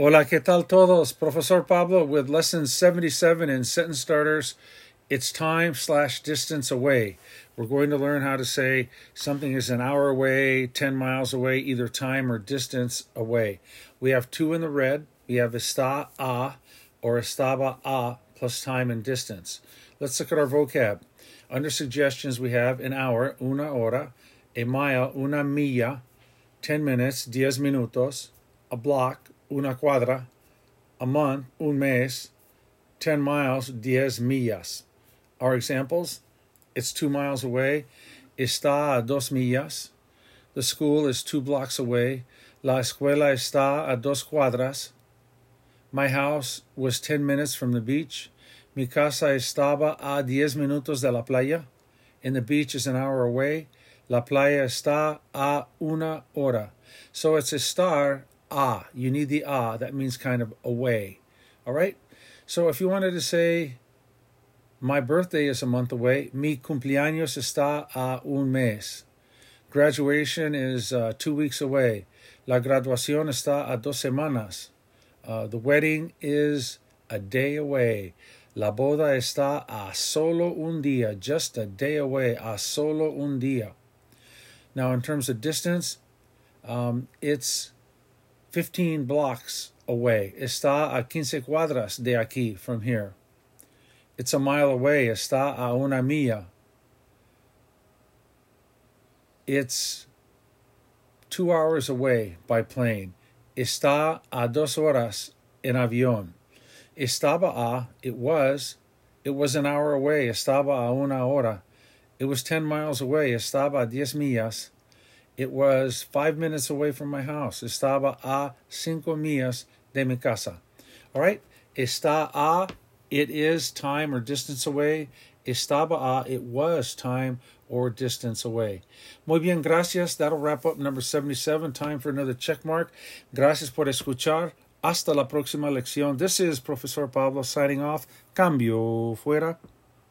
Hola, ¿qué tal todos? Professor Pablo with lesson 77 in sentence starters. It's time slash distance away. We're going to learn how to say something is an hour away, 10 miles away, either time or distance away. We have two in the red. We have está a or estaba a plus time and distance. Let's look at our vocab. Under suggestions, we have an hour, una hora, a mile, una milla, 10 minutes, diez minutos, a block, una cuadra, a month, un mes, 10 miles, diez millas. Our examples it's two miles away, está a dos millas. The school is two blocks away. La escuela está a dos cuadras. My house was 10 minutes from the beach. Mi casa estaba a diez minutos de la playa. And the beach is an hour away. La playa está a una hora. So it's estar a. You need the ah. That means kind of away. All right? So if you wanted to say, my birthday is a month away, mi cumpleaños está a un mes. Graduation is uh, two weeks away. La graduación está a dos semanas. Uh, the wedding is a day away. La boda está a solo un día, just a day away, a solo un día. Now, in terms of distance, um, it's 15 blocks away. Está a 15 cuadras de aquí, from here. It's a mile away. Está a una milla. It's two hours away by plane. Está a dos horas en avión. Estaba a, it was, it was an hour away. Estaba a una hora. It was 10 miles away. Estaba a diez millas. It was five minutes away from my house. Estaba a cinco millas de mi casa. All right? Está a, it is time or distance away. Estaba a, it was time or distance away. Muy bien, gracias. That'll wrap up number 77. Time for another check mark. Gracias por escuchar. Hasta la próxima lección. This is Professor Pablo signing off. Cambio fuera.